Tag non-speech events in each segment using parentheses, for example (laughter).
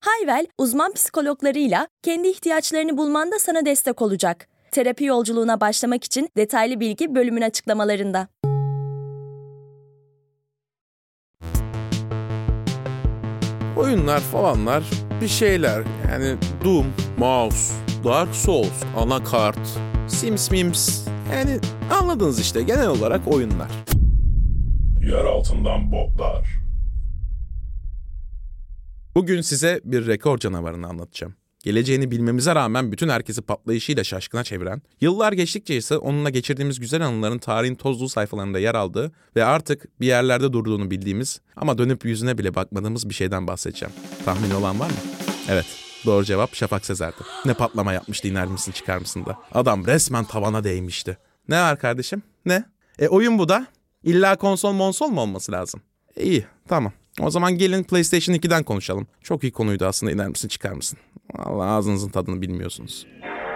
Hayvel, uzman psikologlarıyla kendi ihtiyaçlarını bulmanda sana destek olacak. Terapi yolculuğuna başlamak için detaylı bilgi bölümün açıklamalarında. Oyunlar falanlar bir şeyler yani Doom, Mouse, Dark Souls, Anakart, Sims Mims yani anladınız işte genel olarak oyunlar. Yer altından botlar. Bugün size bir rekor canavarını anlatacağım. Geleceğini bilmemize rağmen bütün herkesi patlayışıyla şaşkına çeviren, yıllar geçtikçe ise onunla geçirdiğimiz güzel anıların tarihin tozlu sayfalarında yer aldığı ve artık bir yerlerde durduğunu bildiğimiz ama dönüp yüzüne bile bakmadığımız bir şeyden bahsedeceğim. Tahmin olan var mı? Evet, doğru cevap Şafak Sezer'di. Ne patlama yapmıştı iner misin çıkar mısın da. Adam resmen tavana değmişti. Ne var kardeşim? Ne? E oyun bu da. İlla konsol monsol mu olması lazım? E, iyi, tamam. O zaman gelin PlayStation 2'den konuşalım. Çok iyi konuydu aslında iner misin çıkar mısın? Allah ağzınızın tadını bilmiyorsunuz.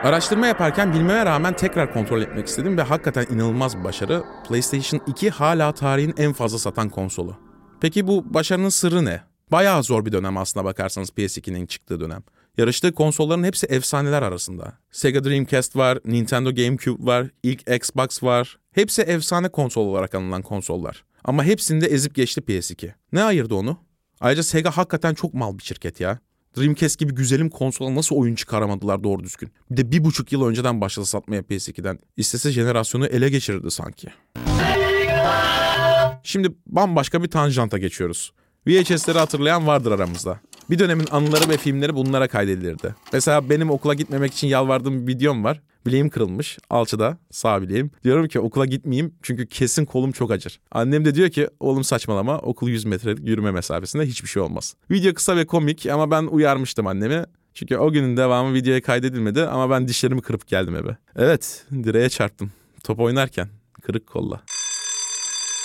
Araştırma yaparken bilmeme rağmen tekrar kontrol etmek istedim ve hakikaten inanılmaz bir başarı. PlayStation 2 hala tarihin en fazla satan konsolu. Peki bu başarının sırrı ne? Bayağı zor bir dönem aslına bakarsanız PS2'nin çıktığı dönem. Yarıştığı konsolların hepsi efsaneler arasında. Sega Dreamcast var, Nintendo GameCube var, ilk Xbox var. Hepsi efsane konsol olarak anılan konsollar. Ama hepsinde ezip geçti PS2. Ne ayırdı onu? Ayrıca Sega hakikaten çok mal bir şirket ya. Dreamcast gibi güzelim konsola nasıl oyun çıkaramadılar doğru düzgün. Bir de bir buçuk yıl önceden başladı satmaya PS2'den. İstese jenerasyonu ele geçirirdi sanki. Şimdi bambaşka bir tanjanta geçiyoruz. VHS'leri hatırlayan vardır aramızda. Bir dönemin anıları ve filmleri bunlara kaydedilirdi. Mesela benim okula gitmemek için yalvardığım bir videom var. Bileğim kırılmış. Alçıda sağ bileğim. Diyorum ki okula gitmeyeyim çünkü kesin kolum çok acır. Annem de diyor ki oğlum saçmalama okul 100 metrelik yürüme mesafesinde hiçbir şey olmaz. Video kısa ve komik ama ben uyarmıştım annemi. Çünkü o günün devamı videoya kaydedilmedi ama ben dişlerimi kırıp geldim eve. Evet direğe çarptım. Top oynarken kırık kolla.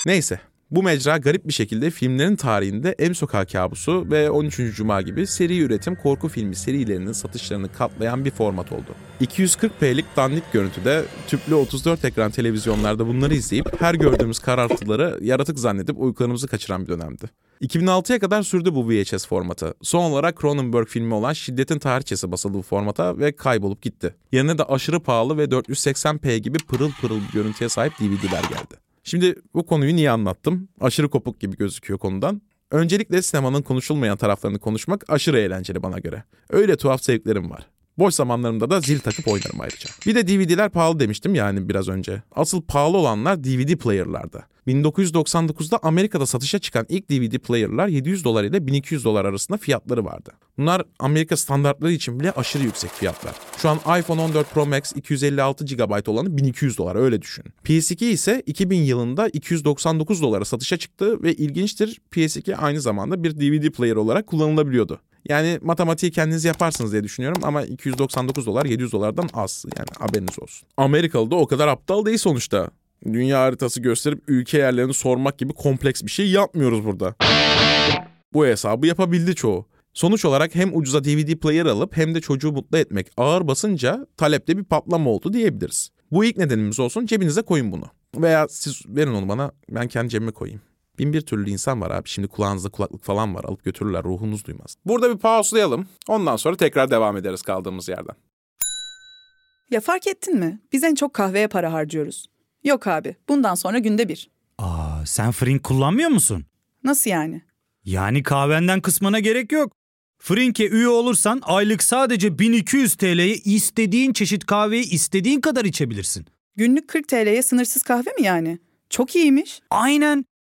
Neyse bu mecra garip bir şekilde filmlerin tarihinde M Sokağı Kabusu ve 13. Cuma gibi seri üretim korku filmi serilerinin satışlarını katlayan bir format oldu. 240p'lik dandik görüntüde tüplü 34 ekran televizyonlarda bunları izleyip her gördüğümüz karartıları yaratık zannedip uykularımızı kaçıran bir dönemdi. 2006'ya kadar sürdü bu VHS formatı. Son olarak Cronenberg filmi olan Şiddetin Tarihçesi basıldı bu formata ve kaybolup gitti. Yerine de aşırı pahalı ve 480p gibi pırıl pırıl bir görüntüye sahip DVD'ler geldi. Şimdi bu konuyu niye anlattım? Aşırı kopuk gibi gözüküyor konudan. Öncelikle sinemanın konuşulmayan taraflarını konuşmak aşırı eğlenceli bana göre. Öyle tuhaf zevklerim var. Boş zamanlarımda da zil takıp oynarım ayrıca. Bir de DVD'ler pahalı demiştim yani biraz önce. Asıl pahalı olanlar DVD player'larda. 1999'da Amerika'da satışa çıkan ilk DVD player'lar 700 dolar ile 1200 dolar arasında fiyatları vardı. Bunlar Amerika standartları için bile aşırı yüksek fiyatlar. Şu an iPhone 14 Pro Max 256 GB olanı 1200 dolar öyle düşün. PS2 ise 2000 yılında 299 dolara satışa çıktı ve ilginçtir PS2 aynı zamanda bir DVD player olarak kullanılabiliyordu. Yani matematiği kendiniz yaparsınız diye düşünüyorum ama 299 dolar 700 dolardan az yani haberiniz olsun. Amerikalı da o kadar aptal değil sonuçta. Dünya haritası gösterip ülke yerlerini sormak gibi kompleks bir şey yapmıyoruz burada. Bu hesabı yapabildi çoğu. Sonuç olarak hem ucuza DVD player alıp hem de çocuğu mutlu etmek ağır basınca talepte bir patlama oldu diyebiliriz. Bu ilk nedenimiz olsun cebinize koyun bunu. Veya siz verin onu bana ben kendi cebime koyayım. Bin bir türlü insan var abi. Şimdi kulağınızda kulaklık falan var. Alıp götürürler. Ruhunuz duymaz. Burada bir pauselayalım. Ondan sonra tekrar devam ederiz kaldığımız yerden. Ya fark ettin mi? Biz en çok kahveye para harcıyoruz. Yok abi, bundan sonra günde bir. Aa sen Frink kullanmıyor musun? Nasıl yani? Yani kahvenden kısmına gerek yok. Frink'e üye olursan aylık sadece 1200 TL'ye istediğin çeşit kahveyi istediğin kadar içebilirsin. Günlük 40 TL'ye sınırsız kahve mi yani? Çok iyiymiş. Aynen.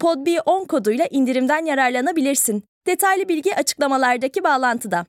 podb10 koduyla indirimden yararlanabilirsin. Detaylı bilgi açıklamalardaki bağlantıda.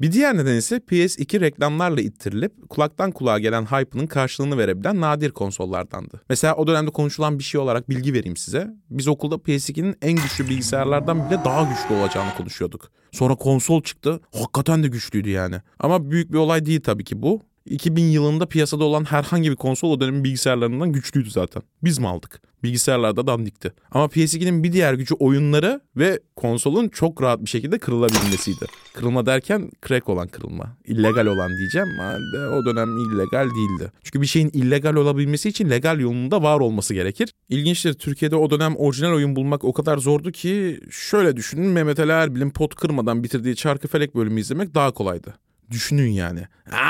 Bir diğer neden ise PS2 reklamlarla ittirilip kulaktan kulağa gelen hype'ının karşılığını verebilen nadir konsollardandı. Mesela o dönemde konuşulan bir şey olarak bilgi vereyim size. Biz okulda PS2'nin en güçlü bilgisayarlardan bile daha güçlü olacağını konuşuyorduk. Sonra konsol çıktı. Hakikaten de güçlüydü yani. Ama büyük bir olay değil tabii ki bu. 2000 yılında piyasada olan herhangi bir konsol o dönemin bilgisayarlarından güçlüydü zaten. Biz mi aldık? Bilgisayarlarda dandikti. Ama PS2'nin bir diğer gücü oyunları ve konsolun çok rahat bir şekilde kırılabilmesiydi. Kırılma derken crack olan kırılma. illegal olan diyeceğim ama o dönem illegal değildi. Çünkü bir şeyin illegal olabilmesi için legal yolunda var olması gerekir. İlginçtir Türkiye'de o dönem orijinal oyun bulmak o kadar zordu ki şöyle düşünün Mehmet Ali Erbil'in pot kırmadan bitirdiği Çarkıfelek bölümü izlemek daha kolaydı. Düşünün yani.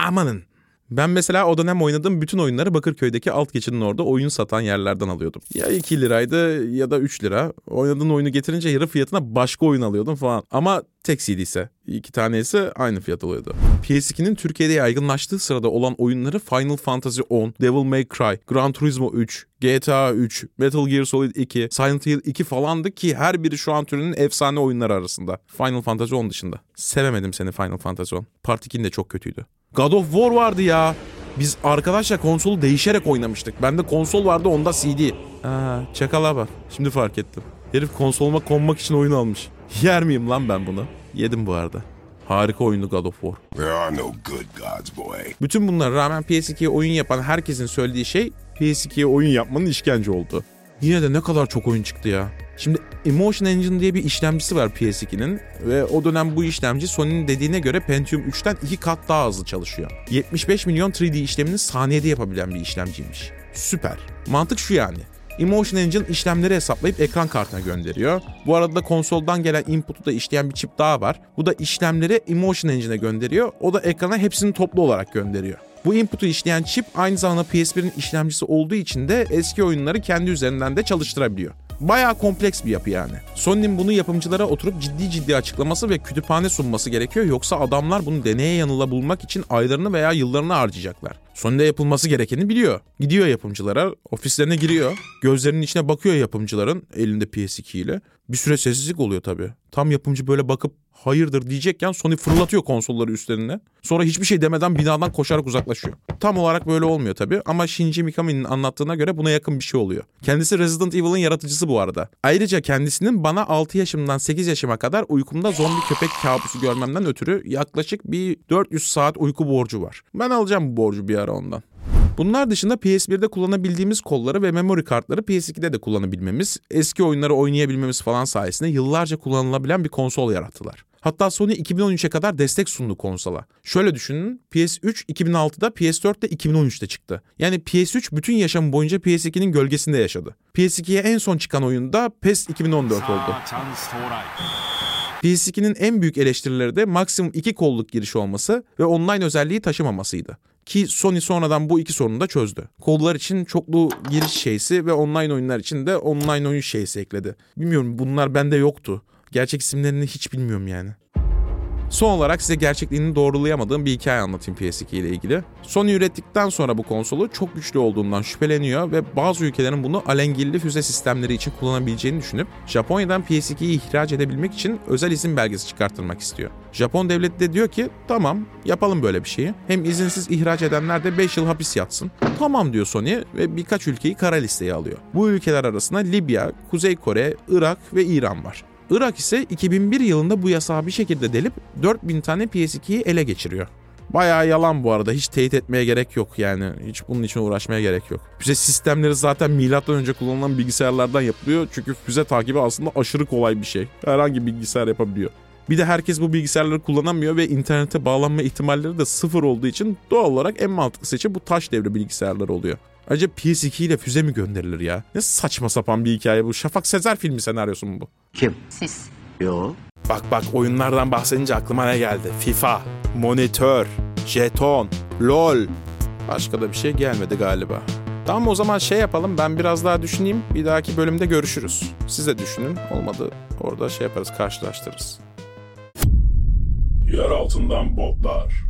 Amanın ben mesela o dönem oynadığım bütün oyunları Bakırköy'deki alt geçinin orada oyun satan yerlerden alıyordum. Ya 2 liraydı ya da 3 lira. Oynadığın oyunu getirince yarı fiyatına başka oyun alıyordum falan. Ama tek CD ise iki tanesi aynı fiyat oluyordu. PS2'nin Türkiye'de yaygınlaştığı sırada olan oyunları Final Fantasy 10, Devil May Cry, Gran Turismo 3, GTA 3, Metal Gear Solid 2, Silent Hill 2 falandı ki her biri şu an türünün efsane oyunları arasında. Final Fantasy 10 dışında. Sevemedim seni Final Fantasy 10. Part 2'nin de çok kötüydü. God of War vardı ya. Biz arkadaşlar konsolu değişerek oynamıştık. Bende konsol vardı onda CD. Aa, çakala bak. Şimdi fark ettim. Herif konsoluma konmak için oyun almış. (laughs) Yer miyim lan ben bunu? Yedim bu arada. Harika oyundu God of War. There are no good gods, boy. Bütün bunlara rağmen PS2'ye oyun yapan herkesin söylediği şey PS2'ye oyun yapmanın işkence oldu. Yine de ne kadar çok oyun çıktı ya. Şimdi Emotion Engine diye bir işlemcisi var PS2'nin ve o dönem bu işlemci Sony'nin dediğine göre Pentium 3'ten 2 kat daha hızlı çalışıyor. 75 milyon 3D işlemini saniyede yapabilen bir işlemciymiş. Süper. Mantık şu yani. Emotion Engine işlemleri hesaplayıp ekran kartına gönderiyor. Bu arada konsoldan gelen input'u da işleyen bir çip daha var. Bu da işlemleri Emotion Engine'e gönderiyor. O da ekrana hepsini toplu olarak gönderiyor. Bu input'u işleyen çip aynı zamanda PS1'in işlemcisi olduğu için de eski oyunları kendi üzerinden de çalıştırabiliyor. Bayağı kompleks bir yapı yani. Sony'nin bunu yapımcılara oturup ciddi ciddi açıklaması ve kütüphane sunması gerekiyor. Yoksa adamlar bunu deneye yanıla bulmak için aylarını veya yıllarını harcayacaklar. Sony'de yapılması gerekeni biliyor. Gidiyor yapımcılara, ofislerine giriyor. Gözlerinin içine bakıyor yapımcıların elinde PS2 ile. Bir süre sessizlik oluyor tabii. Tam yapımcı böyle bakıp hayırdır diyecekken Sony fırlatıyor konsolları üstlerine. Sonra hiçbir şey demeden binadan koşarak uzaklaşıyor. Tam olarak böyle olmuyor tabii ama Shinji Mikami'nin anlattığına göre buna yakın bir şey oluyor. Kendisi Resident Evil'ın yaratıcısı bu arada. Ayrıca kendisinin bana 6 yaşımdan 8 yaşıma kadar uykumda zombi köpek kabusu görmemden ötürü yaklaşık bir 400 saat uyku borcu var. Ben alacağım bu borcu bir ara ondan. Bunlar dışında PS1'de kullanabildiğimiz kolları ve memory kartları PS2'de de kullanabilmemiz, eski oyunları oynayabilmemiz falan sayesinde yıllarca kullanılabilen bir konsol yarattılar. Hatta Sony 2013'e kadar destek sundu konsola. Şöyle düşünün PS3 2006'da PS4 de 2013'te çıktı. Yani PS3 bütün yaşamı boyunca PS2'nin gölgesinde yaşadı. PS2'ye en son çıkan oyunda PES 2014 oldu. PS2'nin en büyük eleştirileri de maksimum 2 kolluk giriş olması ve online özelliği taşımamasıydı. Ki Sony sonradan bu iki sorunu da çözdü. Kollar için çoklu giriş şeysi ve online oyunlar için de online oyun şeysi ekledi. Bilmiyorum bunlar bende yoktu. Gerçek isimlerini hiç bilmiyorum yani. Son olarak size gerçekliğini doğrulayamadığım bir hikaye anlatayım PS2 ile ilgili. Sony ürettikten sonra bu konsolu çok güçlü olduğundan şüpheleniyor ve bazı ülkelerin bunu alengirli füze sistemleri için kullanabileceğini düşünüp Japonya'dan PS2'yi ihraç edebilmek için özel izin belgesi çıkarttırmak istiyor. Japon devleti de diyor ki tamam yapalım böyle bir şeyi. Hem izinsiz ihraç edenler de 5 yıl hapis yatsın. Tamam diyor Sony ve birkaç ülkeyi kara listeye alıyor. Bu ülkeler arasında Libya, Kuzey Kore, Irak ve İran var. Irak ise 2001 yılında bu yasağı bir şekilde delip 4000 tane PS2'yi ele geçiriyor. Bayağı yalan bu arada. Hiç teyit etmeye gerek yok yani. Hiç bunun için uğraşmaya gerek yok. Füze sistemleri zaten milattan önce kullanılan bilgisayarlardan yapılıyor. Çünkü füze takibi aslında aşırı kolay bir şey. Herhangi bilgisayar yapabiliyor. Bir de herkes bu bilgisayarları kullanamıyor ve internete bağlanma ihtimalleri de sıfır olduğu için doğal olarak en mantıklı seçim bu taş devri bilgisayarları oluyor. Ayrıca PS2 ile füze mi gönderilir ya? Ne saçma sapan bir hikaye bu. Şafak Sezer filmi senaryosu mu bu? Kim? Siz. Yo. Bak bak oyunlardan bahsedince aklıma ne geldi? FIFA, monitör, jeton, LOL. Başka da bir şey gelmedi galiba. Tamam o zaman şey yapalım ben biraz daha düşüneyim. Bir dahaki bölümde görüşürüz. Siz de düşünün. Olmadı orada şey yaparız karşılaştırırız. Yer altından botlar.